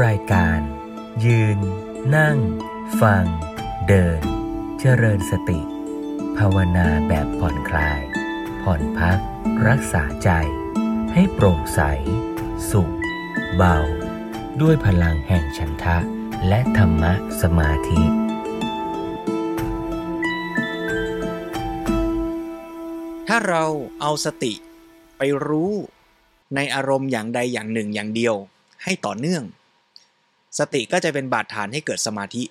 รายการ ยืน นั่ง ฟัง เดิน เจริญสติ ภาวนาแบบผ่อนคลาย ผ่อนพัก รักษาใจ ให้โปร่งใส สุข เบา ด้วยพลังแห่งฉันทะ และธรรมะสมาธิถ้าเราเอาสติไปรู้ในอารมณ์อย่างใดอย่างหนึ่งอย่างเดียวให้ต่อเนื่อง สติก็จะเป็นบาดฐานให้เกิดสมาธิ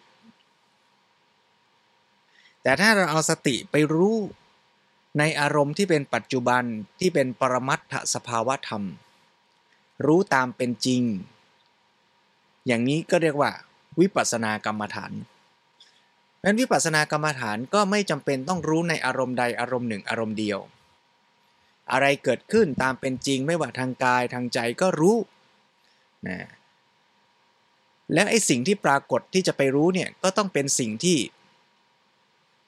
แต่ถ้าเราเอาสติไปรู้ในอารมณ์ที่เป็นปัจจุบันที่เป็นปรมัตถสภาวะธรรม รู้ตามเป็นจริง อย่างนี้ก็เรียกว่าวิปัสสนากรรมฐานเพราะฉะนั้นวิปัสสนากรรมฐานก็ไม่จำเป็นต้องรู้ในอารมณ์ใดอารมณ์หนึ่งอารมณ์เดียว อะไรเกิดขึ้นตามเป็นจริงไม่ว่าทางกายทางใจก็รู้นะ แล้วไอ้สิ่งที่ปรากฏที่จะไปรู้เนี่ยก็ต้องเป็นสิ่งที่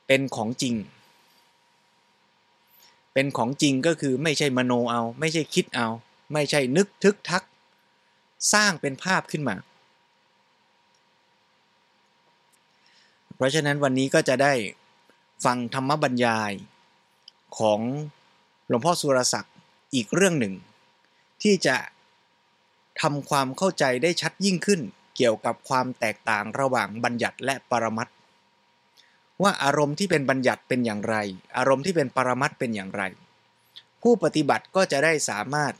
เป็นของจริง เป็นของจริงก็คือไม่ใช่มโนเอา ไม่ใช่คิดเอา ไม่ใช่นึกทึกทัก สร้างเป็นภาพขึ้นมา เพราะฉะนั้นวันนี้ก็จะได้ฟังธรรมบรรยายของหลวงพ่อสุรศักดิ์อีกเรื่องหนึ่ง ที่จะทำความเข้าใจได้ชัดยิ่งขึ้น เกี่ยวกับความแตกต่างระหว่างบัญญัติและปรมัตว่าอารมณ์ที่เป็นบัญญัติเป็นอย่างไร อารมณ์ที่เป็นปรมัตเป็นอย่างไร ผู้ปฏิบัติก็จะได้สามารถ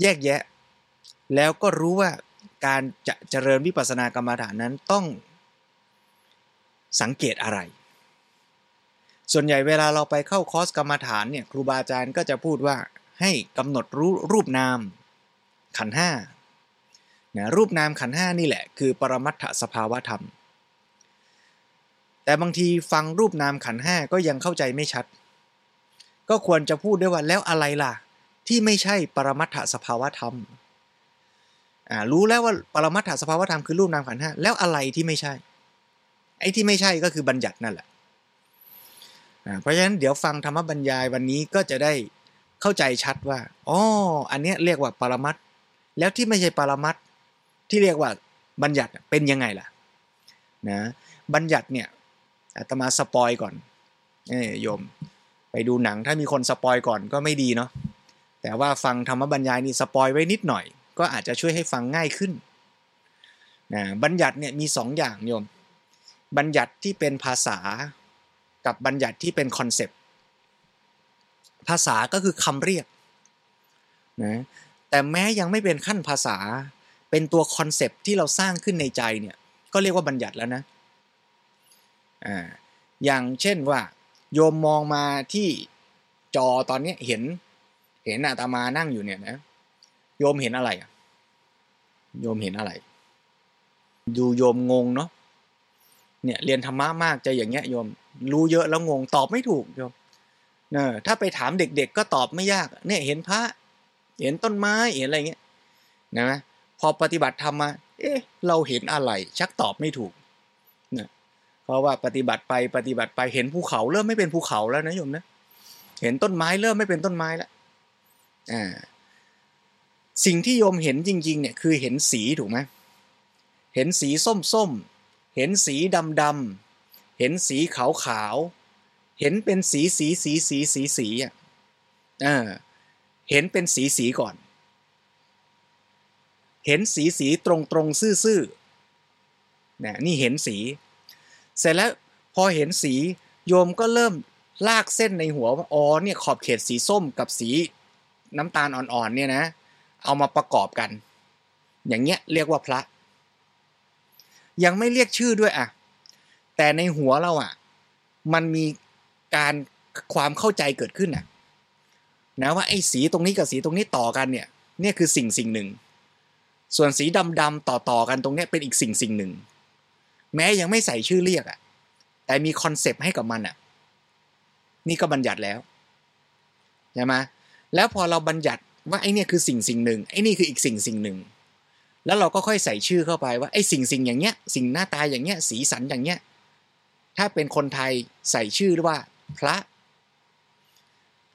แยกแยะ แล้วก็รู้ว่าการจะเจริญวิปัสสนากรรมฐานนั้นต้องสังเกตอะไร ส่วนใหญ่เวลาเราไปเข้าคอร์สกรรมฐานเนี่ยครูบาอาจารย์ก็จะพูดว่าให้กำหนดรู้รูปนาม ขันห้า นะรูปนามขันห้านี่แหละคือปรมัตถสภาวธรรม แต่บางทีฟังรูปนามขันห้าก็ยังเข้าใจไม่ชัด ก็ควรจะพูดด้วยว่าแล้วอะไรล่ะ ที่ไม่ใช่ปรมัตถสภาวธรรมรู้แล้วว่าปรมัตถสภาวธรรมคือรูปนามขันห้าแล้วอะไรที่ไม่ใช่ ไอ้ที่ไม่ใช่ก็คือบัญญัตินั่นแหละเพราะฉะนั้นเดี๋ยวฟังธรรมบรรยายวันนี้ก็จะได้เข้าใจชัดว่าอ๋ออันนี้เรียกว่าปรมัตแล้วที่ไม่ใช่ปรมัต ที่เรียกว่าบัญญัติเป็นยังไงล่ะนะบัญญัติเนี่ยอาตมาสปอยก่อนเอ้โยม ไปดูหนังถ้ามีคน spoil ก่อนก็ไม่ดีเนาะแต่ว่าฟังธรรมบรรยายนี่ spoil ไว้นิดหน่อย ก็อาจจะช่วยให้ฟังง่ายขึ้นนะบัญญัติเนี่ยมี2อย่างโยม บัญญัติที่เป็นภาษากับบัญญัติที่เป็น concept ภาษาก็คือคำเรียกนะแต่แม้ยังไม่เป็นขั้นภาษา เป็นตัว concept ที่เราสร้างขึ้นในใจเนี่ยก็เรียกว่าบัญญัติแล้วนะอ่าอย่างเช่นว่า โยมมองมาที่จอตอนนี้เห็น เห็นอาตมานั่งอยู่เนี่ยนะโยมเห็นอะไรอะโยมเห็นอะไร ดูโยมงงเนาะเนี่ยเรียนธรรมะมากจะอย่างเงี้ยโยม รู้เยอะแล้วงงตอบไม่ถูกโยมเนอถ้าไปถามเด็กๆก็ตอบไม่ยาก เนี่ยเห็นพระ เห็นต้นไม้เห็นอะไรเงี้ยนะ พอปฏิบัติธรรมมา เอ๊ะ เราเห็นอะไร ชักตอบไม่ถูกนะเพราะว่าปฏิบัติไปปฏิบัติไปเห็นภูเขาเริ่มไม่เป็นภูเขาแล้วนะโยมนะ เห็นต้นไม้เริ่มไม่เป็นต้นไม้แล้วอ่าสิ่งที่โยมเห็นจริง ๆ เนี่ยคือเห็นสีถูกไหมเห็นสีส้มๆ เห็นสีดำๆ เห็นสีขาวๆ เห็นเป็นสีสีสีสีสีสีอะเออเห็นเป็นสีสีก่อน เห็นสีสีตรงตรงซื่อๆนะนี่เห็นสี เสร็จแล้วพอเห็นสีโยมก็เริ่มลากเส้นในหัวว่าอ๋อเนี่ยขอบเขตสีส้มกับสีน้ำตาลอ่อนๆเนี่ยนะเอามาประกอบกัน อย่างเงี้ยเรียกว่าพระ ยังไม่เรียกชื่อด้วยอะแต่ในหัวเราอะ มันมีการความเข้าใจเกิดขึ้นอะนะว่าไอ้สีตรงนี้กับสีตรงนี้ต่อกันเนี่ย เนี่ยคือสิ่งสิ่งหนึ่ง ส่วนสีดำๆต่อต่อกันตรงเนี้ยเป็นอีกสิ่งสิ่งหนึ่ง แม้ยังไม่ใส่ชื่อเรียกอะแต่มีคอนเซปต์ให้กับมันอะนี่ก็บัญญัติแล้วใช่ไหมแล้วพอเราบัญญัติว่าไอ้นี่คือสิ่งสิ่งหนึ่งไอ้นี่คืออีกสิ่งสิ่งหนึ่ง แล้วเราก็ค่อยใส่ชื่อเข้าไปว่าไอ้สิ่งสิ่งอย่างเงี้ย สิ่งหน้าตาอย่างเงี้ย สีสันอย่างเงี้ย ถ้าเป็นคนไทยใส่ชื่อว่าพระ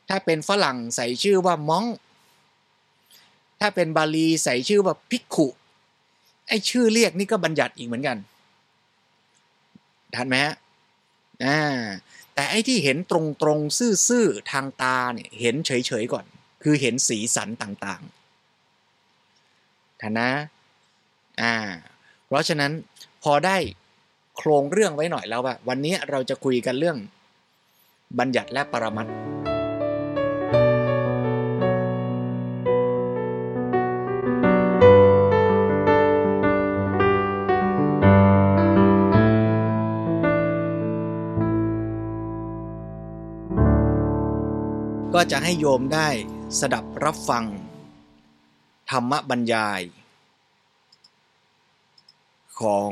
ถ้าเป็นฝรั่งใส่ชื่อว่ามอง ถ้าเป็นบาลีใส่ชื่อว่าพิกขุไอ้ชื่อเรียกนี่ก็บัญญัติอีกเหมือนกันทันไหมฮะอ่าแต่ไอ้ที่เห็นตรงตรงซื่อๆทางตาเนี่ยเห็นเฉยๆก่อน คือเห็นสีสันต่างๆทันนะอ่าเพราะฉะนั้นพอได้โครงเรื่องไว้หน่อยแล้วว่า วันนี้เราจะคุยกันเรื่องบัญญัติและปรมัต จะให้โยมได้สดับรับฟัง ธรรมบรรยาย ของ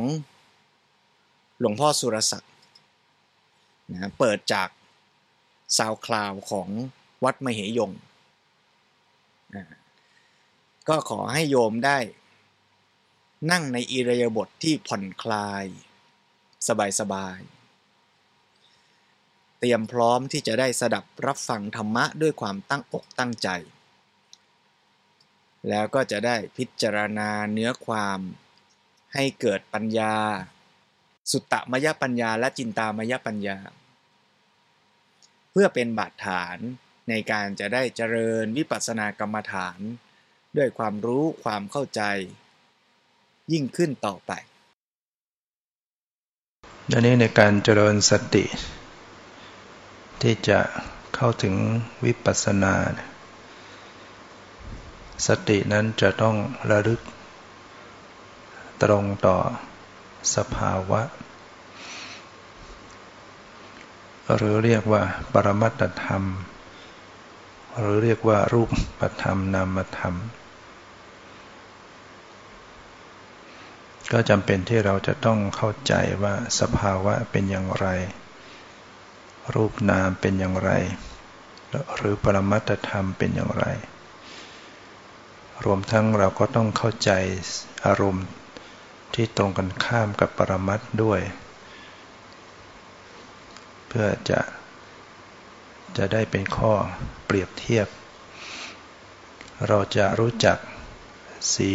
หลวงพ่อสุรศักดิ์นะเปิดจากซาวคลาวของวัดมเหยงนะก็ขอให้โยมได้ นั่งในอิรยาบถทที่ผ่อนคลาย สบายๆเต รียมพร้อมที่จะได้สดับรับฟังธรรมะด้วยความตั้งอกตั้งใจ แล้วก็จะได้พิจารณาเนื้อความ ให้เกิดปัญญา สุตตมยปัญญาและจินตามยปัญญา เพื่อเป็นบาดฐานในการจะได้เจริญวิปัสสนากรรมฐาน ด้วยความรู้ความเข้าใจ ยิ่งขึ้นต่อไปดังนี้ในการเจริญสติ ที่จะเข้าถึงวิปัสสนา สตินั้นจะต้องระลึก ตรงต่อสภาวะ หรือเรียกว่าปรมัตธรรม หรือเรียกว่ารูปปัธรรมนามธรรม ก็จำเป็นที่เราจะต้องเข้าใจว่าสภาวะเป็นอย่างไร รูปนามเป็นอย่างไร หรือปรมัตธรรมเป็นอย่างไร รวมทั้งเราก็ต้องเข้าใจอารมณ์ที่ตรงกันข้ามกับปรมัตด้วย เพื่อจะจะได้เป็นข้อเปรียบเทียบ เราจะรู้จักสี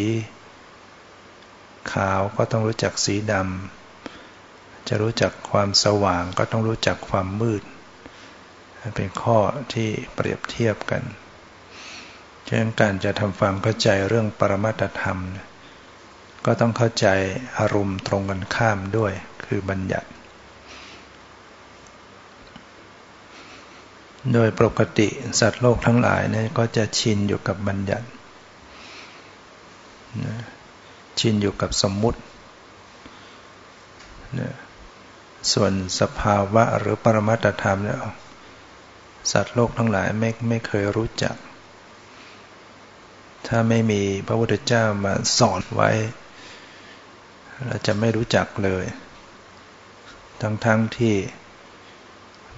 ขาวก็ต้องรู้จักสีดำ จะรู้จักความสว่างก็ต้องรู้จักความมืด เป็นข้อที่เปรียบเทียบกันเช่นการจะทำความเข้าใจเรื่องปรมัตธรรม ก็ต้องเข้าใจอารมณ์ตรงกันข้ามด้วย คือบัญญัติ โดยปกติสัตว์โลกทั้งหลายเนี่ยก็จะชินอยู่กับบัญญัติชินอยู่กับสมมุติ ส่วนสภาวะหรือปรมัตธรรมเนี่ยสัตว์โลกทั้งหลายไม่ไม่เคยรู้จัก ถ้าไม่มีพระพุทธเจ้ามาสอนไว้ เราจะไม่รู้จักเลย ทั้งทั้งที่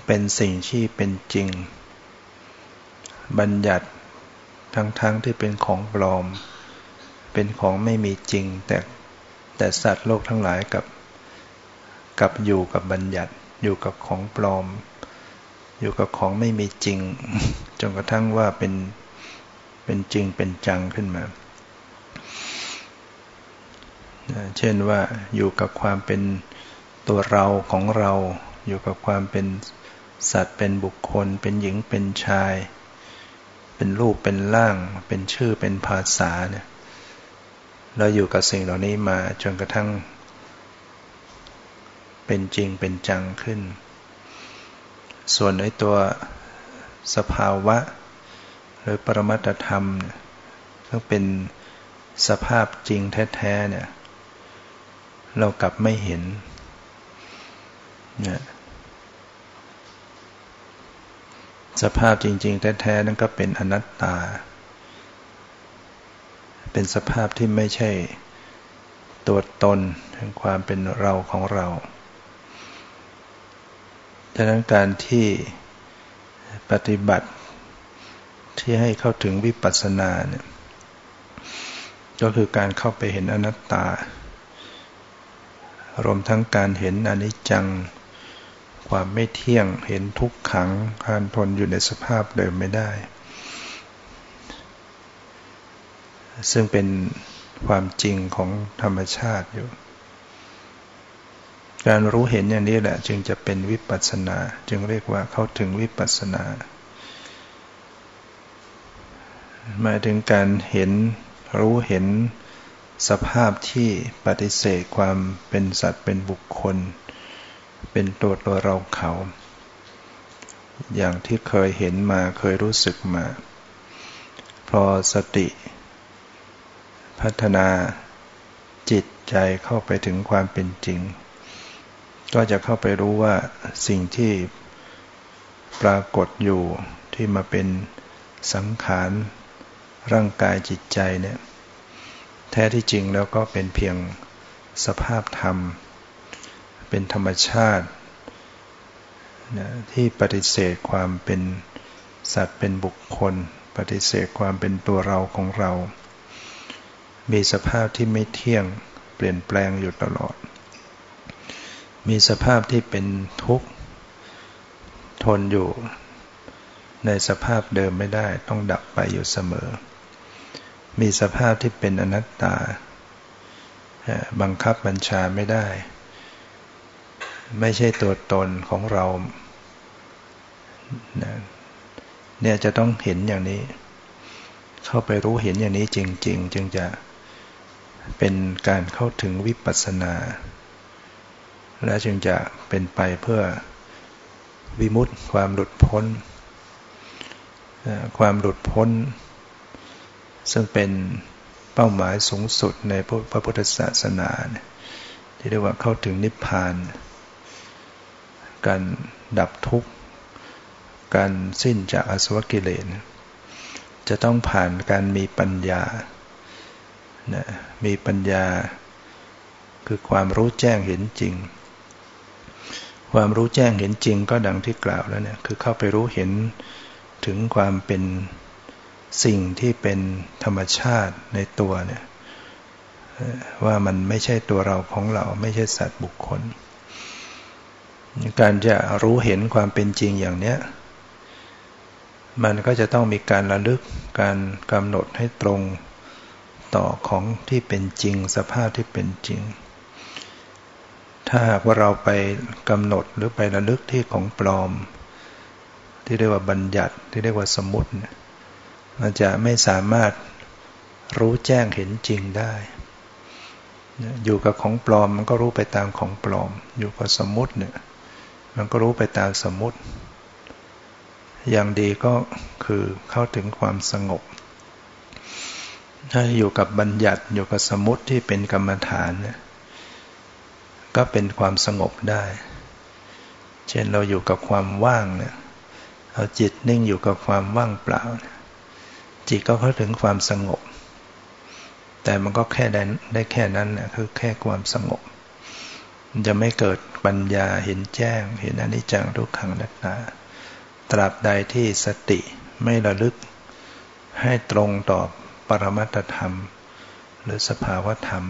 เป็นสิ่งที่เป็นจริง บัญญัติทั้งทั้งที่เป็นของปลอม เป็นของไม่มีจริง แต่แต่สัตว์โลกทั้งหลายกับ กับอยู่กับบัญญัติ อยู่กับของปลอม อยู่กับของไม่มีจริง จนกระทั่งว่าเป็นเป็นจริงเป็นจังขึ้นมา เช่นว่าอยู่กับความเป็นตัวเราของเรา อยู่กับความเป็นสัตว์เป็นบุคคล เป็นหญิงเป็นชาย เป็นรูปเป็นร่าง เป็นชื่อเป็นภาษาเนี่ยเราอยู่กับสิ่งเหล่านี้มาจนกระทั่ง เป็นจริงเป็นจังขึ้น ส่วนในตัวสภาวะ หรือปรมัตธรรมซึ่งเป็นสภาพจริงแท้ๆเนี่ยเรากลับไม่เห็นเนี่ยสภาพจริง ๆ แท้ ๆ นั่นก็เป็นอนัตตา เป็นสภาพที่ไม่ใช่ตัวตนแห่งความเป็นเราของเรา ดังนั้นการที่ปฏิบัติที่ให้เข้าถึงวิปัสสนาเนี่ยก็คือการเข้าไปเห็นอนัตตารวมทั้งการเห็นอนิจจัง ความไม่เที่ยงเห็นทุกขังการทนอยู่ในสภาพเดิมไม่ได้ ซึ่งเป็นความจริงของธรรมชาติอยู่ การรู้เห็นอย่างนี้แหละ จึงจะเป็นวิปัสสนา จึงเรียกว่าเข้าถึงวิปัสสนาหมายถึงการเห็นรู้เห็นสภาพที่ปฏิเสธความเป็นสัตว์เป็นบุคคล เป็นตัวตัวเราเขา อย่างที่เคยเห็นมาเคยรู้สึกมา พอสติ พัฒนาจิตใจเข้าไปถึงความเป็นจริง ก็จะเข้าไปรู้ว่าสิ่งที่ปรากฏอยู่ที่มาเป็นสังขารร่างกายจิตใจเนี่ยแท้ที่จริงแล้วก็เป็นเพียงสภาพธรรม เป็นธรรมชาตินะที่ปฏิเสธความเป็นสัตว์เป็นบุคคล ปฏิเสธความเป็นตัวเราของเรา มีสภาพที่ไม่เที่ยงเปลี่ยนแปลงอยู่ตลอด มีสภาพที่เป็นทุกข์ ทนอยู่ ในสภาพเดิมไม่ได้ ต้องดับไปอยู่เสมอ มีสภาพที่เป็นอนัตตา บังคับบัญชาไม่ได้ ไม่ใช่ตัวตนของเราเนี่ยจะต้องเห็นอย่างนี้ เข้าไปรู้เห็นอย่างนี้จริง ๆ จึงจะเป็นการเข้าถึงวิปัสสนา และจึงจะเป็นไปเพื่อวิมุตติความหลุดพ้น ความหลุดพ้น ซึ่งเป็นเป้าหมายสูงสุดในพระพุทธศาสนาที่เรียกว่าเข้าถึงนิพพาน การดับทุกข์ การสิ้นจากอสวกิเลสจะต้องผ่านการมีปัญญานะมีปัญญาคือความรู้แจ้งเห็นจริง ความรู้แจ้งเห็นจริงก็ดังที่กล่าวแล้วเนี่ยคือเข้าไปรู้เห็นถึงความเป็นสิ่งที่เป็นธรรมชาติในตัวเนี่ยว่ามันไม่ใช่ตัวเราของเราไม่ใช่สัตว์บุคคล การจะรู้เห็นความเป็นจริงอย่างเนี้ยมันก็จะต้องมีการระลึกการกำหนดให้ตรงต่อของที่เป็นจริง สภาพที่เป็นจริง ถ้าหากว่าเราไปกำหนดหรือไประลึกที่ของปลอม ที่เรียกว่าบัญญัติที่เรียกว่าสมมติเนี่ยมันจะไม่สามารถรู้แจ้งเห็นจริงได้ อยู่กับของปลอมมันก็รู้ไปตามของปลอม อยู่กับสมมติเนี่ยมันก็รู้ไปตามสมมติ อย่างดีก็คือเข้าถึงความสงบ ถ้าอยู่กับบัญญัติอยู่กับสมมติที่เป็นกรรมฐานเนี่ย ก็เป็นความสงบได้ เช่นเราอยู่กับความว่างเนี่ยเอาจิตนิ่งอยู่กับความว่างเปล่า จิตก็เข้าถึงความสงบ แต่มันก็แค่ได้ได้แค่นั้นนะคือแค่ความสงบ จะไม่เกิดปัญญาเห็นแจ้ง เห็นอนิจจังทุกขังนัตตาตราบใดที่สติไม่ระลึก ให้ตรงต่อปรมัตธรรม หรือสภาวธรรม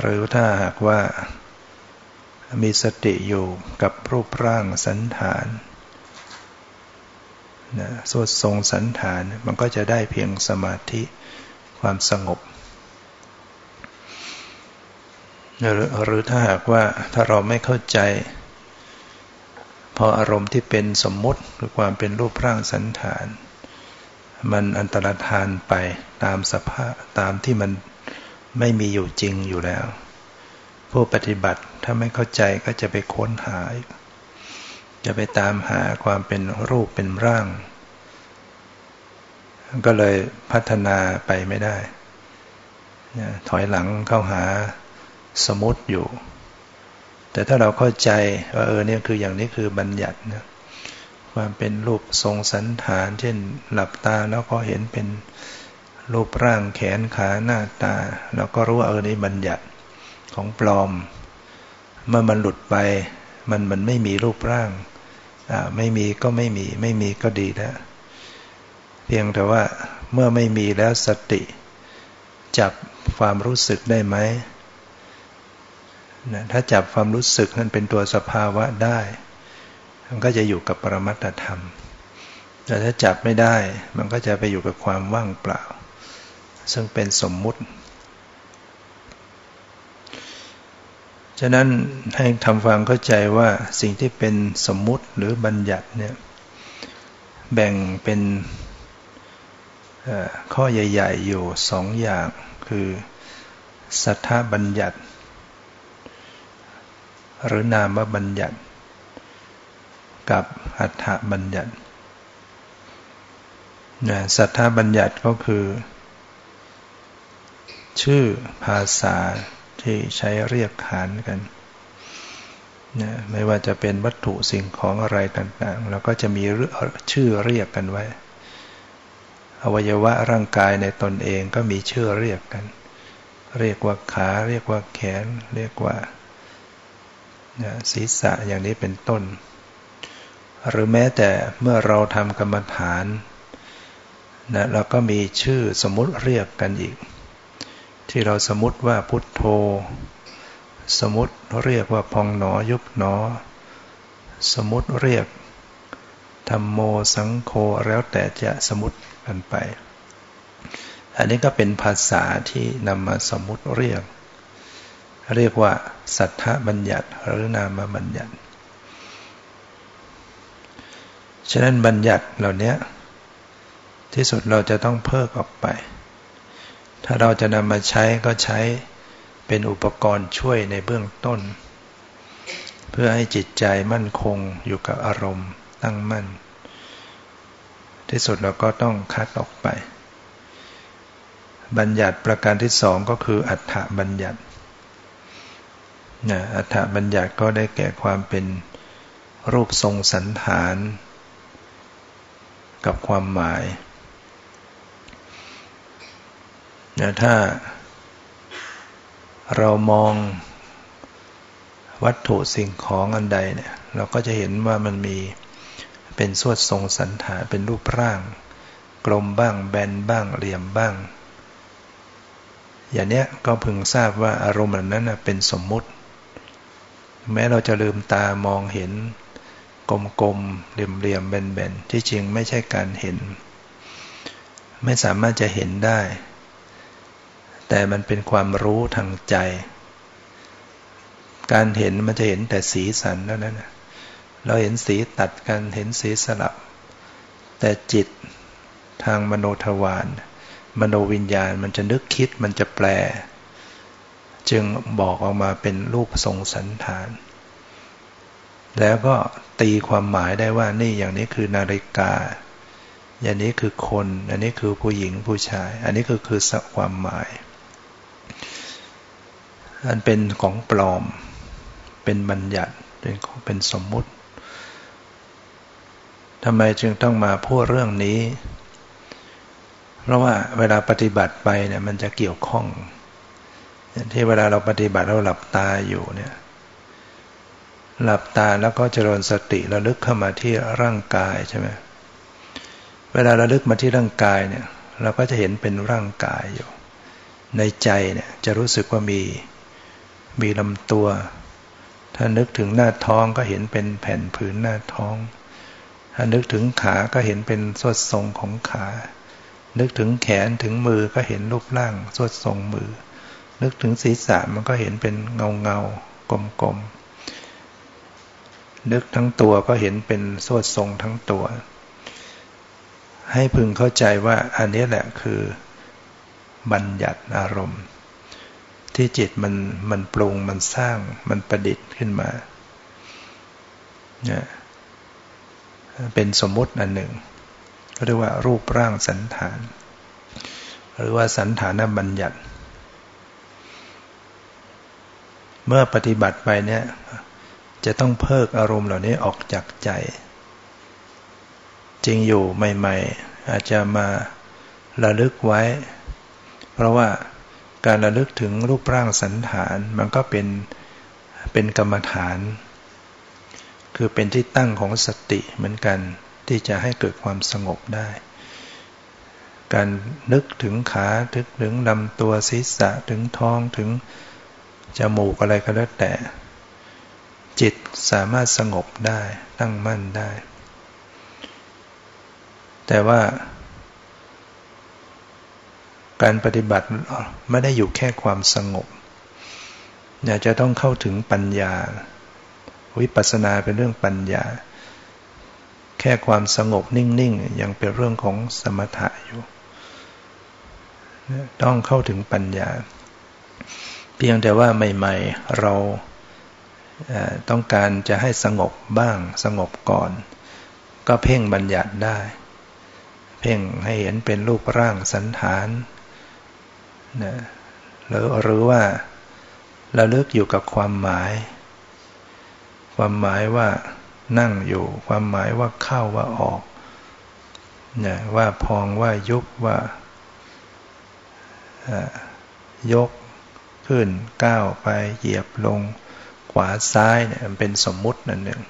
หรือถ้าหากว่า มีสติอยู่กับรูปร่างสันฐานนะสวดทรงสันฐานมันก็จะได้เพียงสมาธิความสงบ หรือถ้าหากว่าถ้าเราไม่เข้าใจ พออารมณ์ที่เป็นสมมุติคือความเป็นรูปร่างสันฐาน มันอันตรธานไปตามสภาพตามที่มัน ไม่มีอยู่จริงอยู่แล้ว ผู้ปฏิบัติถ้าไม่เข้าใจก็จะไปค้นหา จะไปตามหาความเป็นรูปเป็นร่าง ก็เลยพัฒนาไปไม่ได้ ถอยหลังเข้าหาสมุติอยู่ แต่ถ้าเราเข้าใจว่าเออเนี่ยคืออย่างนี้คือบัญญัตินะความเป็นรูปทรงสันฐาน เช่นหลับตาแล้วก็เห็นเป็น รูปร่างแขนขาหน้าตาแล้วก็รู้ว่าเออนี่บัญญัติของปลอม เมื่อมันหลุดไป มันมันไม่มีรูปร่างไม่มีก็ไม่มี ไม่มีก็ดีแล้วเพียงแต่ว่าเมื่อไม่มีแล้วสติ จับความรู้สึกได้ไหมนะถ้าจับความรู้สึกนั้นเป็นตัวสภาวะได้ มันก็จะอยู่กับปรมัตธรรม แต่ถ้าจับไม่ได้ มันก็จะไปอยู่กับความว่างเปล่า ซึ่งเป็นสมมุติ ฉะนั้นให้ทำความเข้าใจว่าสิ่งที่เป็นสมมุติหรือบัญญัติเนี่ยแบ่งเป็นข้อใหญ่ ๆ อยู่สองอย่าง คือสัทธบัญญัติ หรือนามบัญญัติ กับอัฏฐบัญญัตินะสัทธาบัญญัติก็คือ ชื่อภาษาที่ใช้เรียกขานกันนะไม่ว่าจะเป็นวัตถุสิ่งของอะไรต่างๆเราก็จะมีชื่อเรียกกันไว้ อวัยวะร่างกายในตนเองก็มีชื่อเรียกกัน เรียกว่าขา เรียกว่าแขน เรียกว่าศีรษะอย่างนี้เป็นต้น หรือแม้แต่เมื่อเราทำกรรมฐานนะเราก็มีชื่อสมมุติเรียกกันอีก ที่เราสมมติว่าพุทโธ สมมติเรียกว่าพองหนอยุบหนอ สมมติเรียกธรรมโมสังโฆแล้วแต่จะสมมติกันไป อันนี้ก็เป็นภาษาที่นำมาสมมติเรียก เรียกว่า สัทธบัญญัติหรือนามบัญญัติ ฉะนั้นบัญญัติเหล่านี้ที่สุดเราจะต้องเพิกออกไป ถ้าเราจะนำมาใช้ก็ใช้เป็นอุปกรณ์ช่วยในเบื้องต้น เพื่อให้จิตใจมั่นคงอยู่กับอารมณ์ตั้งมั่น ที่สุดเราก็ต้องคัดออกไป บัญญัติประการที่สองก็คืออัฏฐบัญญัตินะอัฏฐบัญญัติก็ได้แก่ความเป็นรูปทรงสันฐาน กับความหมาย นะถ้าเรามองวัตถุสิ่งของอันใดเนี่ยเราก็จะเห็นว่ามันมีเป็นสวดทรงสันฐานเป็นรูปร่าง กลมบ้างแบนบ้างเหลี่ยมบ้าง อย่างเนี้ยก็พึงทราบว่าอารมณ์นั้นเป็นสมมุติ แม้เราจะลืมตามองเห็น กลมๆเหลี่ยมๆแบนๆที่จริงไม่ใช่การเห็น ไม่สามารถจะเห็นได้ แต่มันเป็นความรู้ทางใจ การเห็นมันจะเห็นแต่สีสันเท่านั้นเราเห็นสีตัดกันเห็นสีสลับ แต่จิตทางมโนทวารมโนวิญญาณมันจะนึกคิดมันจะแปล จึงบอกออกมาเป็นรูปทรงสันฐาน แล้วก็ตีความหมายได้ว่านี่อย่างนี้คือนาฬิกา อย่างนี้คือคน อันนี้คือผู้หญิงผู้ชาย อันนี้คือคือความหมาย อันเป็นของปลอม เป็นบัญญัติเป็นเป็นสมมุติทำไมจึงต้องมาพูดเรื่องนี้ เพราะว่าเวลาปฏิบัติไปเนี่ยมันจะเกี่ยวข้อง ที่เวลาเราปฏิบัติเราหลับตาอยู่เนี่ย หลับตาแล้วก็เจริญสติระลึกเข้ามาที่ร่างกายใช่ไหมเวลาระลึกมาที่ร่างกายเนี่ย เราก็จะเห็นเป็นร่างกายอยู่ ในใจเนี่ยจะรู้สึกว่ามี มีลำตัว ถ้านึกถึงหน้าท้องก็เห็นเป็นแผ่นผืนหน้าท้อง ถ้านึกถึงขาก็เห็นเป็นสวดทรงของขา นึกถึงแขนถึงมือก็เห็นรูปร่างสวดทรงมือ นึกถึงศีรษะมันก็เห็นเป็นเงาเงากลมๆ นึกทั้งตัวก็เห็นเป็นสวดทรงทั้งตัว ให้พึงเข้าใจว่าอันนี้แหละคือบัญญัติอารมณ์ ที่จิตมันมันปรุงมันสร้างมันประดิษฐ์ขึ้นมาเนี่ยเป็นสมมุติอันหนึ่งเรียกว่ารูปร่างสันฐาน หรือว่าสันฐานบัญญัติ เมื่อปฏิบัติไปเนี่ยจะต้องเพิกอารมณ์เหล่านี้ออกจากใจ จริงอยู่ใหม่ ๆ อาจจะมาระลึกไว้ เพราะว่า การระลึกถึงรูปร่างสันฐานมันก็เป็นเป็นกรรมฐาน คือเป็นที่ตั้งของสติเหมือนกันที่จะให้เกิดความสงบได้ การนึกถึงขาถึงถึงลำตัวศีรษะถึงท้องถึงจมูกอะไรก็แล้วแต่ จิตสามารถสงบได้ตั้งมั่นได้ แต่ว่า การปฏิบัติไม่ได้อยู่แค่ความสงบเนี่ยจะต้องเข้าถึงปัญญา วิปัสสนาเป็นเรื่องปัญญา แค่ความสงบนิ่งๆ ยังเป็นเรื่องของสมถะอยู่ ต้องเข้าถึงปัญญา เพียงแต่ว่าใหม่ๆ เราต้องการจะให้สงบบ้าง สงบก่อน ก็เพ่งบัญญัติได้ เพ่งให้เห็นเป็นรูปร่างสันฐาน นะหรือหรือว่าระลึกอยู่กับความหมาย ความหมายว่านั่งอยู่ ความหมายว่าเข้าว่าออกเนี่ยว่าพองว่ายุบว่ายกขึ้นก้าวไปเหยียบลง ขวาซ้ายเนี่ยมันเป็นสมมุตินั่นเอง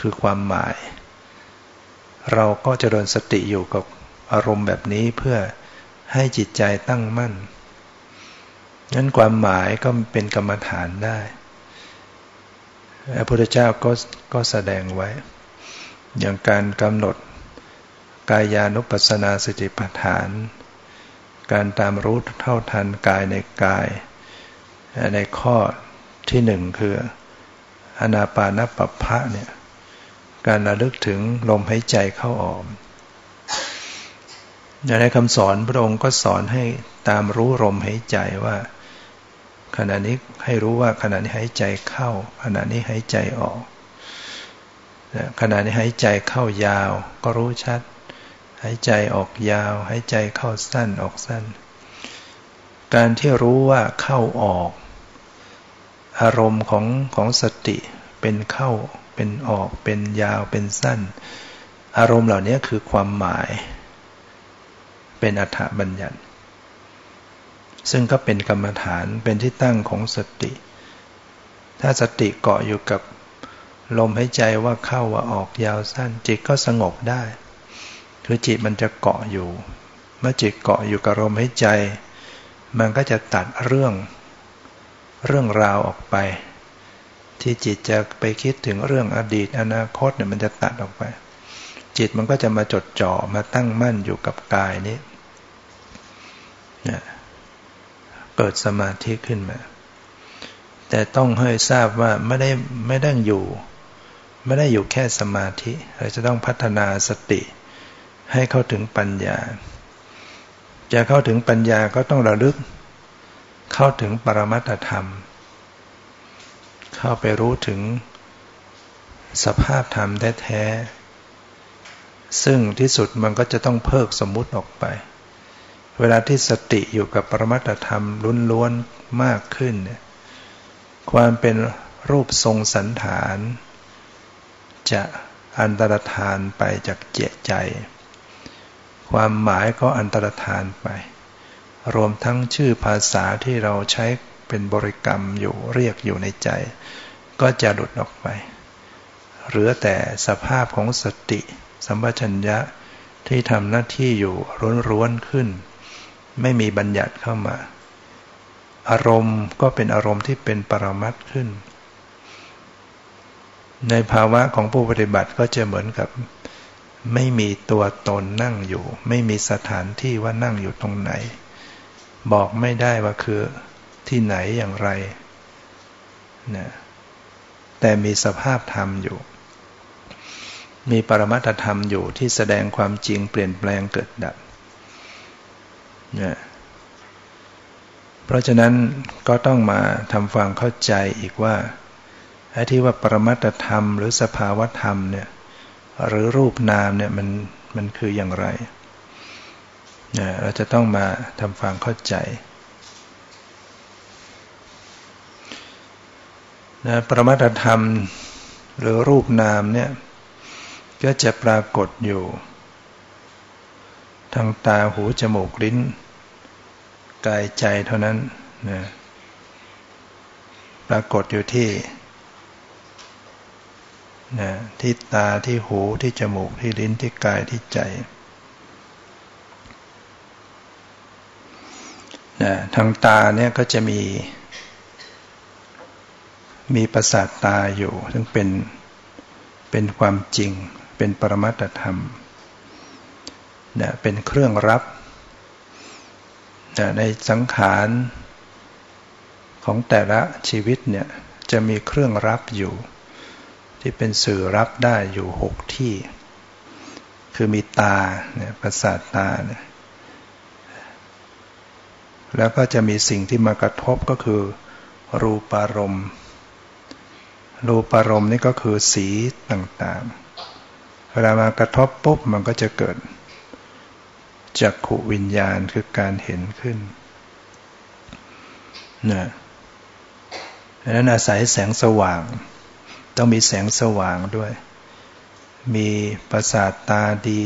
คือความหมาย เราก็จะโดนสติอยู่กับอารมณ์แบบนี้เพื่อให้จิตใจตั้งมั่น นั้นความหมายก็เป็นกรรมฐานได้ พระพุทธเจ้าก็ก็แสดงไว้ อย่างการกำหนดกายานุปัสสนาสติปัฏฐาน การตามรู้เท่าทันกายในกาย ในข้อที่หนึ่งคืออนาปานปัปพะเนี่ย การระลึกถึงลมหายใจเข้าออกในคำสอนพระองค์ก็สอนให้ตามรู้ลมหายใจว่า ขณะนี้ให้รู้ว่าขณะนี้หายใจเข้า ขณะนี้หายใจออกขณะนี้หายใจเข้ายาว ก็รู้ชัด หายใจออกยาว หายใจเข้าสั้นออกสั้น การที่รู้ว่าเข้าออก อารมณ์ของของสติเป็นเข้าเป็นออกเป็นยาวเป็นสั้น อารมณ์เหล่านี้คือความหมาย เป็นอัฏฐบัญญัติ ซึ่งก็เป็นกรรมฐานเป็นที่ตั้งของสติ ถ้าสติเกาะอยู่กับลมหายใจว่าเข้าว่าออกยาวสั้น จิตก็สงบได้ คือจิตมันจะเกาะอยู่ เมื่อจิตเกาะอยู่กับลมหายใจ มันก็จะตัดเรื่อง เรื่องราวออกไป ที่จิตจะไปคิดถึงเรื่องอดีตอนาคตเนี่ยมันจะตัดออกไป จิตมันก็จะมาจดจ่อมาตั้งมั่นอยู่กับกายนี้ เกิดสมาธิขึ้นมา แต่ต้องให้ทราบว่าไม่ได้ไม่ได้อยู่ ไม่ได้อยู่แค่สมาธิ เราจะต้องพัฒนาสติ ให้เข้าถึงปัญญา จะเข้าถึงปัญญาก็ต้องระลึก เข้าถึงปรมัตธรรม เข้าไปรู้ถึงสภาพธรรมแท้ๆซึ่งที่สุดมันก็จะต้องเพิกสมมุติออกไป เวลาที่สติอยู่กับปรมัตธรรมล้วนๆมากขึ้น ความเป็นรูปทรงสันฐาน จะอันตรธานไปจากเจตใจ ความหมายก็อันตรธานไป รวมทั้งชื่อภาษาที่เราใช้เป็นบริกรรมอยู่เรียกอยู่ในใจ ก็จะหลุดออกไป เหลือแต่สภาพของสติ สัมปชัญญะที่ทำหน้าที่อยู่ร้วนๆขึ้น ไม่มีบัญญัติเข้ามา อารมณ์ก็เป็นอารมณ์ที่เป็นปรมัตขึ้น ในภาวะของผู้ปฏิบัติก็จะเหมือนกับ ไม่มีตัวตนนั่งอยู่ ไม่มีสถานที่ว่านั่งอยู่ตรงไหน บอกไม่ได้ว่าคือที่ไหนอย่างไรนะแต่มีสภาพธรรมอยู่ มีปรมัตธรรมอยู่ที่แสดงความจริงเปลี่ยนแปลงเกิดดับ เนี่ยเพราะฉะนั้นก็ต้องมาทำความเข้าใจอีกว่าไอ้ที่ว่าปรมัตธรรม หรือสภาวธรรมเนี่ยหรือรูปนามเนี่ยมันมันคืออย่างไรเนี่ยเราจะต้องมาทำความเข้าใจนะปรมัตธรรมหรือรูปนามเนี่ยก็จะปรากฏอยู่ ทางตาหูจมูกลิ้น กายใจเท่านั้นนะปรากฏอยู่ที่นะที่ตาที่หูที่จมูกที่ลิ้นที่กายที่ใจนะทางตาเนี่ยก็จะมี มีประสาทตาอยู่ ซึ่งเป็น เป็นความจริง เป็นปรมัตธรรมนี่ยเป็นเครื่องรับ ในสังขารของแต่ละชีวิตเนี่ยจะมีเครื่องรับอยู่ ที่เป็นสื่อรับได้อยู่หกที่ คือมีตาเนี่ยประสาทตาเนี่ยแล้วก็จะมีสิ่งที่มากระทบก็คือ รูปารมณ์รูปารมณ์นี่ก็คือสีต่างๆ เวลามากระทบปุ๊บมันก็จะเกิด จักขุวิญญาณคือการเห็นขึ้นนะดังนั้นอาศัยแสงสว่าง ต้องมีแสงสว่างด้วย มีประสาทตาดี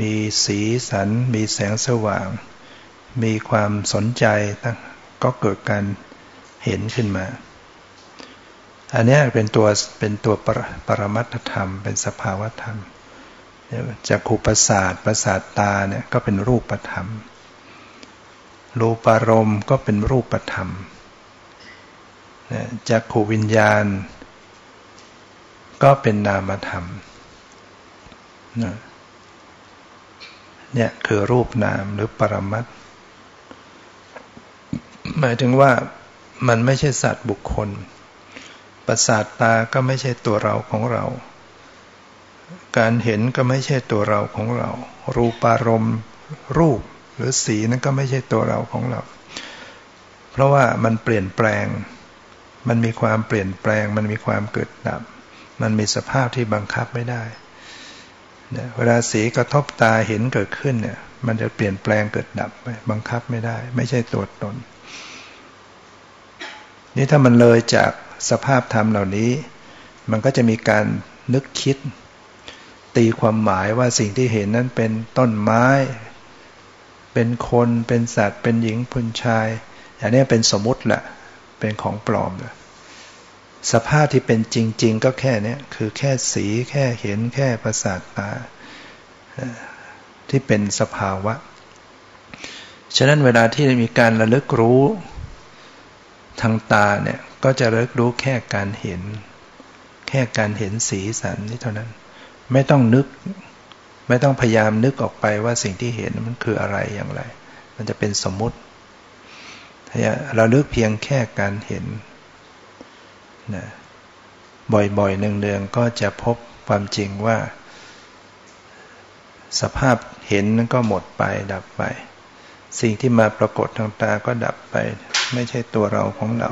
มีสีสัน มีแสงสว่าง มีความสนใจก็เกิดการเห็นขึ้นมา อันนี้เป็นตัวเป็นตัวปรปรมัตธรรม เป็นสภาวธรรม จากขูประสาทประสาทตาเนี่ยก็เป็นรูปธรรม รูปารมณ์ก็เป็นรูปธรรมจากขูวิญญาณ ก็เป็นนามธรรมเนี่ยคือรูปนามหรือปรมัตหมายถึงว่ามันไม่ใช่สัตว์บุคคล ประสาทตาก็ไม่ใช่ตัวเราของเรา การเห็นก็ไม่ใช่ตัวเราของเรา รูปารมณ์รูปหรือสีนั้นก็ไม่ใช่ตัวเราของเรา เพราะว่ามันเปลี่ยนแปลง มันมีความเปลี่ยนแปลง มันมีความเกิดดับ มันมีสภาพที่บังคับไม่ได้เวลาสีกระทบตาเห็นเกิดขึ้นเนี่ย มันจะเปลี่ยนแปลงเกิดดับไปบังคับไม่ได้ ไม่ใช่ตัวตน นี่ถ้ามันเลยจากสภาพธรรมเหล่านี้ มันก็จะมีการนึกคิด ตีความหมายว่าสิ่งที่เห็นนั้นเป็นต้นไม้ เป็นคนเป็นสัตว์ เป็นหญิงเป็นชายอย่างนี้เป็นสมมุติแหละเป็นของปลอมเลยสภาพที่เป็นจริง ๆ ก็แค่นี้คือแค่สีแค่เห็นแค่ประสาทตาที่เป็นสภาวะ ฉะนั้นเวลาที่มีการระลึกรู้ทางตาเนี่ยก็จะระลึกรู้แค่การเห็น แค่การเห็นสีสันนี้เท่านั้น ไม่ต้องนึก ไม่ต้องพยายามนึกออกไปว่าสิ่งที่เห็นมันคืออะไรอย่างไร มันจะเป็นสมมุติเราเลึกเพียงแค่การเห็นนะบ่อยๆเนืองๆก็จะพบความจริงว่า สภาพเห็นนั้นก็หมดไปดับไป สิ่งที่มาปรากฏทางตาก็ดับไป ไม่ใช่ตัวเราของเรา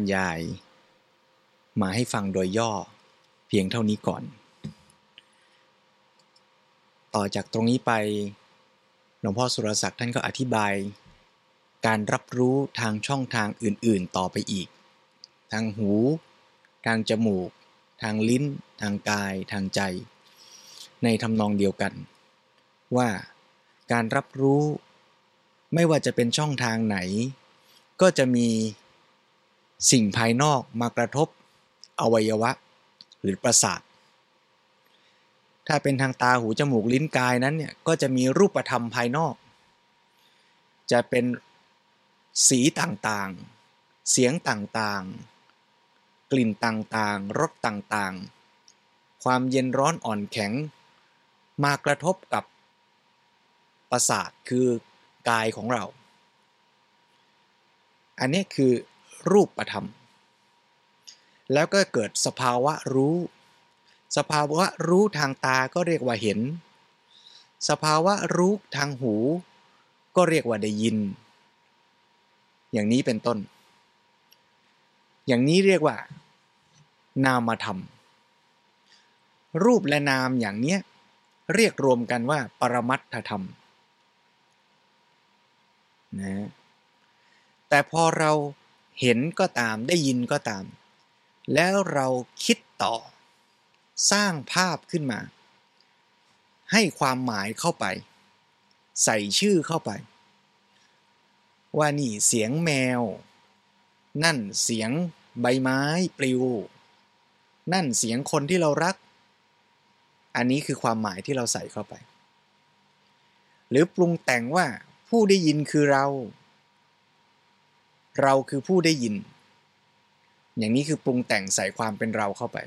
รยาย มาให้ฟังโดยย่อเพียงเท่านี้ก่อน ต่อจากตรงนี้ไปหลวงพ่อสุรศักดิ์ท่านก็อธิบาย การรับรู้ทางช่องทางอื่น ๆ ต่อไปอีก ทางหู ทางจมูก ทางลิ้น ทางกาย ทางใจ ในทำนองเดียวกัน ว่าการรับรู้ ไม่ว่าจะเป็นช่องทางไหน ก็จะมี สิ่งภายนอกมากระทบ อวัยวะ หรือประสาท ถ้าเป็นทางตาหูจมูกลิ้นกายนั้นเนี่ยก็จะมีรูปธรรมภายนอก จะเป็นสีต่างๆ เสียงต่างๆ กลิ่นต่างๆ รสต่างๆ ความเย็นร้อนอ่อนแข็ง มากระทบกับประสาทคือกายของเรา อันนี้คือ รูปธรรม แล้วก็เกิดสภาวะรู้ สภาวะรู้ทางตาก็เรียกว่าเห็น สภาวะรู้ทางหู ก็เรียกว่าได้ยิน อย่างนี้เป็นต้น อย่างนี้เรียกว่า นามธรรม รูปและนามอย่างเนี้ยเรียกรวมกันว่า ปรมัตถธรรมนะแต่พอเรา เห็นก็ตามได้ยินก็ตาม แล้วเราคิดต่อ สร้างภาพขึ้นมา ให้ความหมายเข้าไป ใส่ชื่อเข้าไป ว่านี่เสียงแมว นั่นเสียงใบไม้ปลิว นั่นเสียงคนที่เรารัก อันนี้คือความหมายที่เราใส่เข้าไป หรือปรุงแต่งว่าผู้ได้ยินคือเรา เราคือผู้ได้ยิน อย่างนี้คือปรุงแต่งใส่ความเป็นเราเข้าไป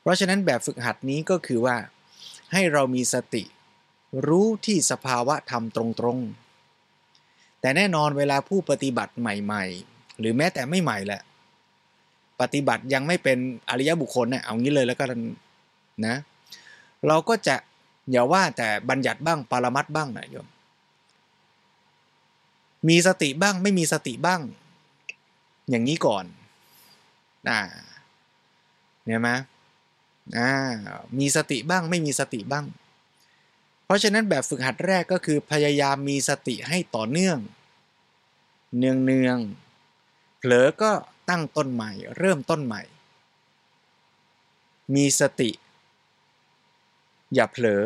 เพราะฉะนั้นแบบฝึกหัดนี้ก็คือว่า ให้เรามีสติ รู้ที่สภาวะธรรมตรงๆ แต่แน่นอนเวลาผู้ปฏิบัติใหม่ ๆ หรือแม้แต่ไม่ใหม่แหละปฏิบัติยังไม่เป็นอริยบุคคลเนี่ยเอางี้เลยแล้วก็นะ เราก็จะอย่าว่าแต่บัญญัติบ้างปรมัดบ้างนะโยม มีสติบ้างไม่มีสติบ้าง อย่างนี้ก่อน อ่าเนี่ยไหมอ่ามีสติบ้างไม่มีสติบ้าง เพราะฉะนั้นแบบฝึกหัดแรกก็คือพยายามมีสติให้ต่อเนื่อง เนืองเนืองเผลอก็ตั้งต้นใหม่ เริ่มต้นใหม่ มีสติ อย่าเผลอ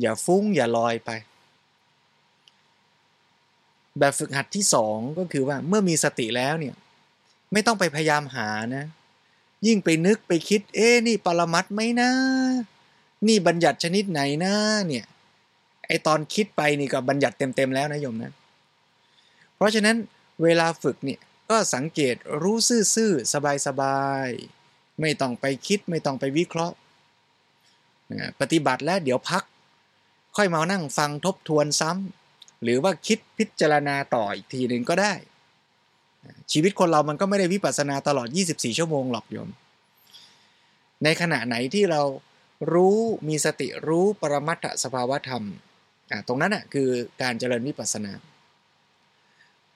อย่าฟุ้งอย่าลอยไป แบบฝึกหัดที่สองก็คือว่าเมื่อมีสติแล้วเนี่ยไม่ต้องไปพยายามหานะ ยิ่งไปนึกไปคิด เอ๊นี่ปรมัดไหมนะ นี่บัญญัติชนิดไหนนะเนี่ยไอตอนคิดไปนี่ก็บัญญัติเต็มๆแล้วนะโยมนะ เพราะฉะนั้นเวลาฝึกเนี่ยก็สังเกตรู้ซื่อๆสบายๆไม่ต้องไปคิดไม่ต้องไปวิเคราะห์ปฏิบัติแล้วเดี๋ยวพัก ค่อยมานั่งฟังทบทวนซ้ำ หรือว่าคิดพิจารณาต่ออีกทีหนึ่งก็ได้ ชีวิตคนเรามันก็ไม่ได้วิปัสสนาตลอด 24 ชั่วโมงหรอกโยม ในขณะไหนที่เรารู้มีสติรู้ปรมัตถสภาวธรรม ตรงนั้นอะคือการเจริญวิปัสสนา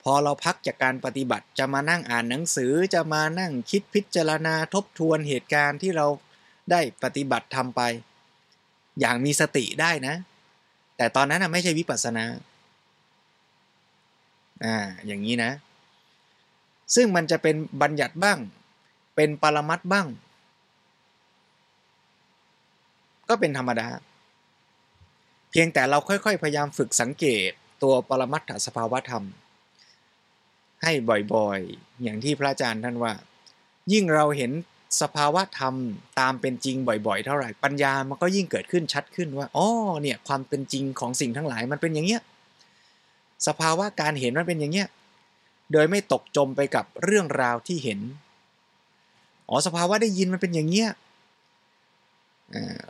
พอเราพักจากการปฏิบัติจะมานั่งอ่านหนังสือจะมานั่งคิดพิจารณาทบทวนเหตุการณ์ที่เราได้ปฏิบัติทำไป อย่างมีสติได้นะ แต่ตอนนั้นไม่ใช่วิปัสสนา อ่าอย่างนี้นะ ซึ่งมันจะเป็นบัญญัติบ้าง เป็นปรมัตบ้าง ก็เป็นธรรมดา เพียงแต่เราค่อยๆ พยายามฝึกสังเกตตัวปรมัตถสภาวธรรม ให้บ่อยๆ อย่างที่พระอาจารย์ท่านว่า ยิ่งเราเห็นสภาวะธรรมตามเป็นจริงบ่อยๆ เท่าไหร่ปัญญามันก็ยิ่งเกิดขึ้นชัดขึ้นว่าอ๋อเนี่ยความเป็นจริงของสิ่งทั้งหลายมันเป็นอย่างเงี้ย สภาวะการเห็นมันเป็นอย่างเงี้ยโดยไม่ตกจมไปกับเรื่องราวที่เห็น อ๋อสภาวะได้ยินมันเป็นอย่างเงี้ย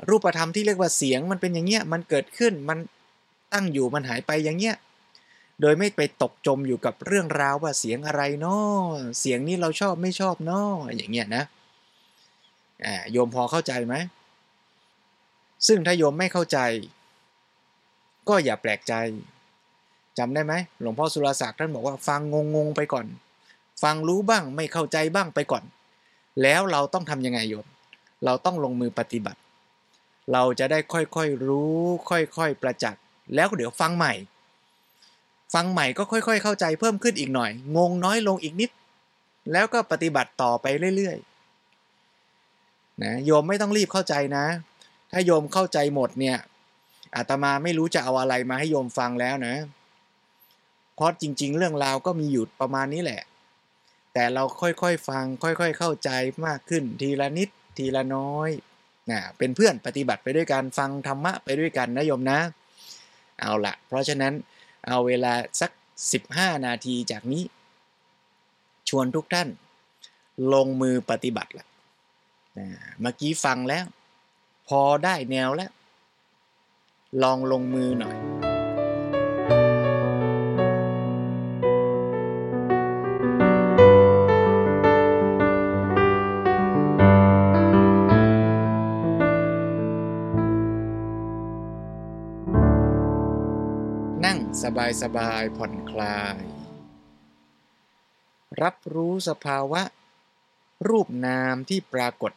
รูปธรรมที่เรียกว่าเสียงมันเป็นอย่างเงี้ยมันเกิดขึ้นมันตั้งอยู่มันหายไปอย่างเงี้ยโดยไม่ไปตกจมอยู่กับเรื่องราวว่าเสียงอะไรเนาะเสียงนี้เราชอบไม่ชอบเนาะอย่างเงี้ยนะโยมพอเข้าใจไหมซึ่งถ้าโยมไม่เข้าใจ ก็อย่าแปลกใจ จำได้ไหมหลวงพ่อสุรศักดิ์ท่านบอกว่าฟังงงๆไปก่อน ฟังรู้บ้างไม่เข้าใจบ้างไปก่อน แล้วเราต้องทำยังไงโยมเราต้องลงมือปฏิบัติ เราจะได้ค่อยๆรู้ ค่อยๆประจักษ์แล้วเดี๋ยวฟังใหม่ ฟังใหม่ก็ค่อย ๆ เข้าใจเพิ่มขึ้นอีกหน่อย งงน้อยลงอีกนิด แล้วก็ปฏิบัติต่อไปเรื่อยๆนะโยมไม่ต้องรีบเข้าใจนะ ถ้าโยมเข้าใจหมดเนี่ยอาตมาไม่รู้จะเอาอะไรมาให้โยมฟังแล้วนะ เพราะจริง ๆ เรื่องราวก็มีอยู่ประมาณนี้แหละ แต่เราค่อยๆฟังค่อยๆเข้าใจมากขึ้น ทีละนิดทีละน้อยนะเป็นเพื่อนปฏิบัติไปด้วยกันฟังธรรมะไปด้วยกันนะโยมนะ เอาละเพราะฉะนั้นเอาเวลาสัก 15 นาทีจากนี้ ชวนทุกท่าน ลงมือปฏิบัติละเมื่อกี้ฟังแล้ว พอได้แนวแล้ว ลองลงมือหน่อย สบายสบายผ่อนคลาย รับรู้สภาวะ รูปนามที่ปรากฏ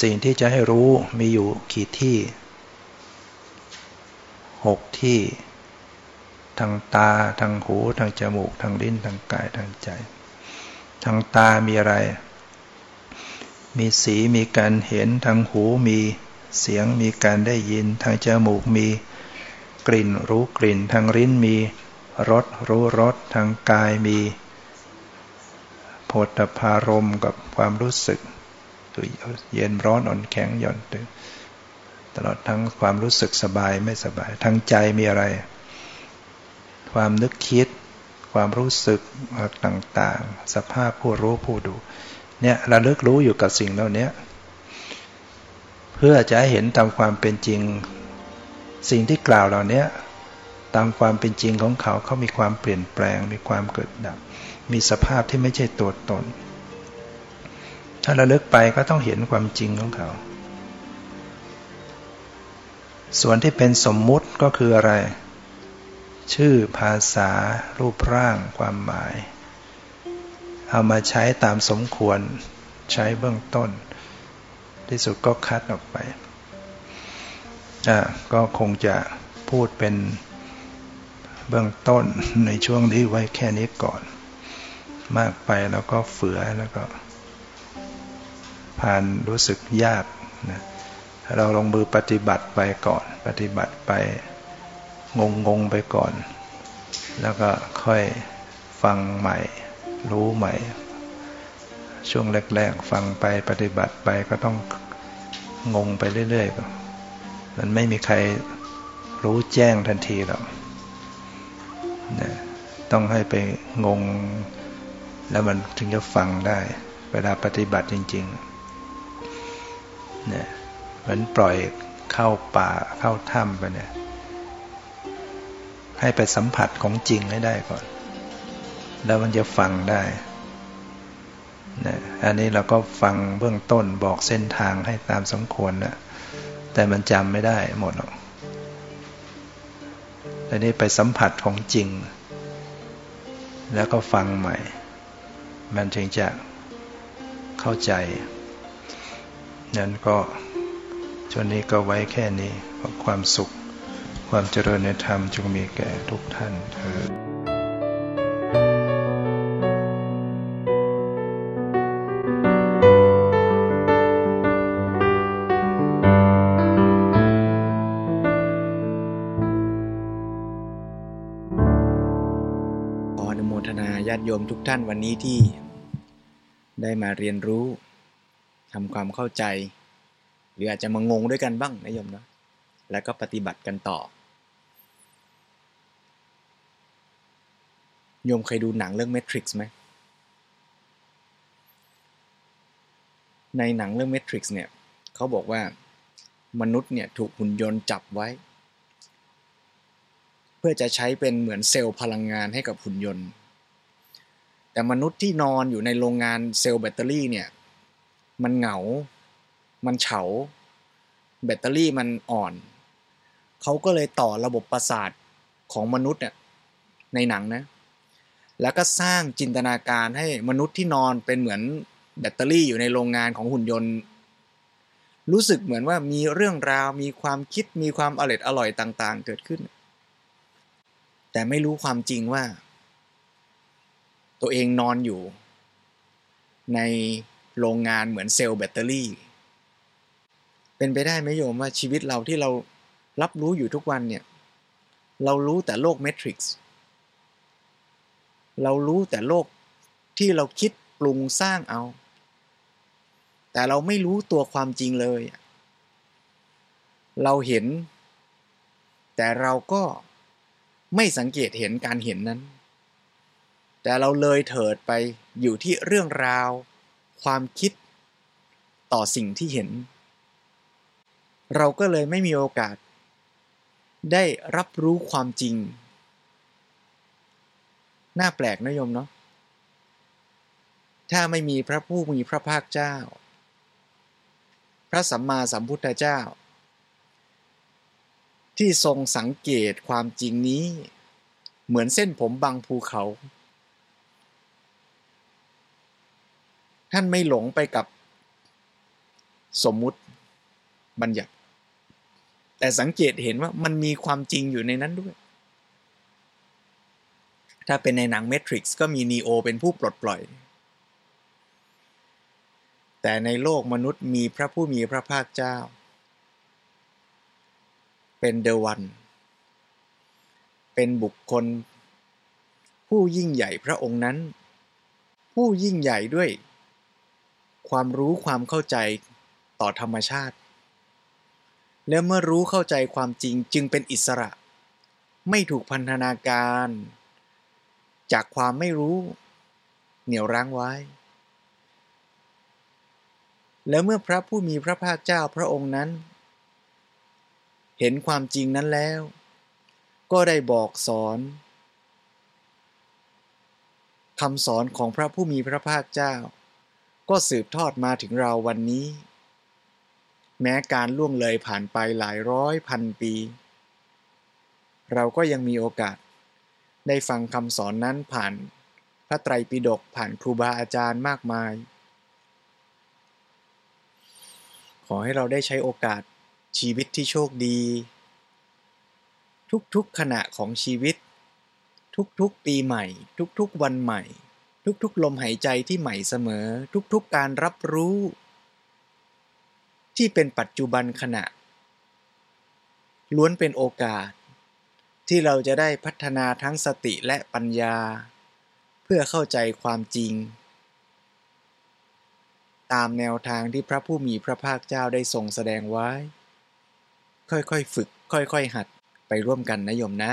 สิ่งที่จะให้รู้มีอยู่กี่ที่หกที่ ทางตา ทางหู ทางจมูก ทางลิ้น ทางกาย ทางใจ ทางตามีอะไร มีสี มีการเห็น ทางหู มีเสียง มีการได้ยิน ทางจมูก มีกลิ่น รู้กลิ่น ทางลิ้น มีรส รู้รส ทางกาย มีโพธพารมกับความรู้สึก เย็นร้อนอ่อนแข็งหย่อนตึงตลอดทั้งความรู้สึกสบายไม่สบาย ทั้งใจมีอะไร ความนึกคิด ความรู้สึกต่างๆ สภาพผู้รู้ผู้ดู เนี่ยระลึกรู้อยู่กับสิ่งเหล่านี้เพื่อจะให้เห็นตามความเป็นจริง สิ่งที่กล่าวเหล่านี้ตามความเป็นจริงของเขาเขามีความเปลี่ยนแปลง มีความเกิดดับ มีสภาพที่ไม่ใช่ตัวตน ถ้าระลึกไปก็ต้องเห็นความจริงของเขา ส่วนที่เป็นสมมุติก็คืออะไร ชื่อภาษา รูปร่าง ความหมาย เอามาใช้ตามสมควรใช้เบื้องต้น ที่สุดก็คัดออกไปอ่าก็คงจะพูดเป็นเบื้องต้นในช่วงนี้ไว้แค่นี้ก่อน มากไปแล้วก็เฝือแล้วก็ ผ่านรู้สึกยากนะเราลงมือปฏิบัติไปก่อน ปฏิบัติไปงงงงไปก่อน แล้วก็ค่อยฟังใหม่ รู้ใหม่ ช่วงแรกๆ ฟังไปปฏิบัติไปก็ต้องงงไปเรื่อยๆ มันไม่มีใครรู้แจ้งทันทีหรอกนะต้องให้ไปงง แล้วมันถึงจะฟังได้ เวลาปฏิบัติจริง ๆ นะเหมือนปล่อยเข้าป่าเข้าถ้ำไปเนี่ย ให้ไปสัมผัสของจริงให้ได้ก่อน แล้วมันจะฟังได้นะอันนี้เราก็ฟังเบื้องต้นบอกเส้นทางให้ตามสมควรนะแต่มันจำไม่ได้หมดหรอกแต่นี้ไปสัมผัสของจริง แล้วก็ฟังใหม่ มันถึงจะเข้าใจ นั้นก็ช่วงนี้ก็ไว้แค่นี้ขอความสุข ความเจริญในธรรมจงมีแก่ทุกท่านเถิดขออนุโมทนาญาติโยมทุกท่านวันนี้ที่ได้มาเรียนรู้ ทำความเข้าใจ หรืออาจจะมางงด้วยกันบ้างนะโยมเนาะแล้วก็ปฏิบัติกันต่อ โยมเคยดูหนังเรื่อง Matrix ไหมในหนังเรื่อง Matrix เนี่ยเขาบอกว่ามนุษย์เนี่ยถูกหุ่นยนต์จับไว้ เพื่อจะใช้เป็นเหมือนเซลล์พลังงานให้กับหุ่นยนต์ แต่มนุษย์ที่นอนอยู่ในโรงงานเซลล์แบตเตอรี่เนี่ย มันเหงา มันเฉา แบตเตอรี่มันอ่อน เขาก็เลยต่อระบบประสาทของมนุษย์เนี่ยในหนังนะ แล้วก็สร้างจินตนาการให้มนุษย์ที่นอนเป็นเหมือนแบตเตอรี่อยู่ในโรงงานของหุ่นยนต์ รู้สึกเหมือนว่ามีเรื่องราว มีความคิด มีความอร่อยอร่อยต่างๆ เกิดขึ้น แต่ไม่รู้ความจริงว่า ตัวเองนอนอยู่ใน โรงงานเหมือนเซลล์แบตเตอรี่ เป็นไปได้ไหมโยมว่าชีวิตเราที่เรารับรู้อยู่ทุกวันเนี่ย เรารู้แต่โลกเมทริกซ์เรารู้แต่โลกที่เราคิดปรุงสร้างเอา แต่เราไม่รู้ตัวความจริงเลย เราเห็น แต่เราก็ไม่สังเกตเห็นการเห็นนั้น แต่เราเลยเถิดไปอยู่ที่เรื่องราว ความคิดต่อสิ่งที่เห็น เราก็เลยไม่มีโอกาส ได้รับรู้ความจริง น่าแปลกนะโยมเนาะถ้าไม่มีพระผู้มีพระภาคเจ้า พระสัมมาสัมพุทธเจ้า ที่ทรงสังเกตความจริงนี้ เหมือนเส้นผมบางภูเขา ท่านไม่หลงไปกับสมมุติบัญญัติ แต่สังเกตเห็นว่ามันมีความจริงอยู่ในนั้นด้วย ถ้าเป็นในหนัง Matrix ก็มีนีโอเป็นผู้ปลดปล่อย แต่ในโลกมนุษย์มีพระผู้มีพระภาคเจ้า เป็นเดวัน เป็นบุคคล ผู้ยิ่งใหญ่พระองค์นั้น ผู้ยิ่งใหญ่ด้วย ความรู้ความเข้าใจต่อธรรมชาติ และเมื่อรู้เข้าใจความจริงจึงเป็นอิสระ ไม่ถูกพันธนาการ จากความไม่รู้ เหนี่ยวรั้งไว้ แล้วเมื่อพระผู้มีพระภาคเจ้าพระองค์นั้น เห็นความจริงนั้นแล้ว ก็ได้บอกสอนคำสอนของพระผู้มีพระภาคเจ้า ก็สืบทอดมาถึงเราวันนี้ แม้การล่วงเลยผ่านไปหลายร้อยพันปี เราก็ยังมีโอกาสได้ฟังคำสอนนั้นผ่านพระไตรปิฎกผ่านครูบาอาจารย์มากมาย ขอให้เราได้ใช้โอกาสชีวิตที่โชคดี ทุกๆขณะของชีวิต ทุกๆปีใหม่ ทุกๆวันใหม่ ทุกๆ ลมหายใจที่ใหม่เสมอ ทุกๆ การรับรู้ ที่เป็นปัจจุบันขณะ ล้วนเป็นโอกาส ที่เราจะได้พัฒนาทั้งสติและปัญญา เพื่อเข้าใจความจริง ตามแนวทางที่พระผู้มีพระภาคเจ้าได้ทรงแสดงไว้ ค่อยๆ ฝึก ค่อยๆ หัดไปร่วมกันนะโยมนะ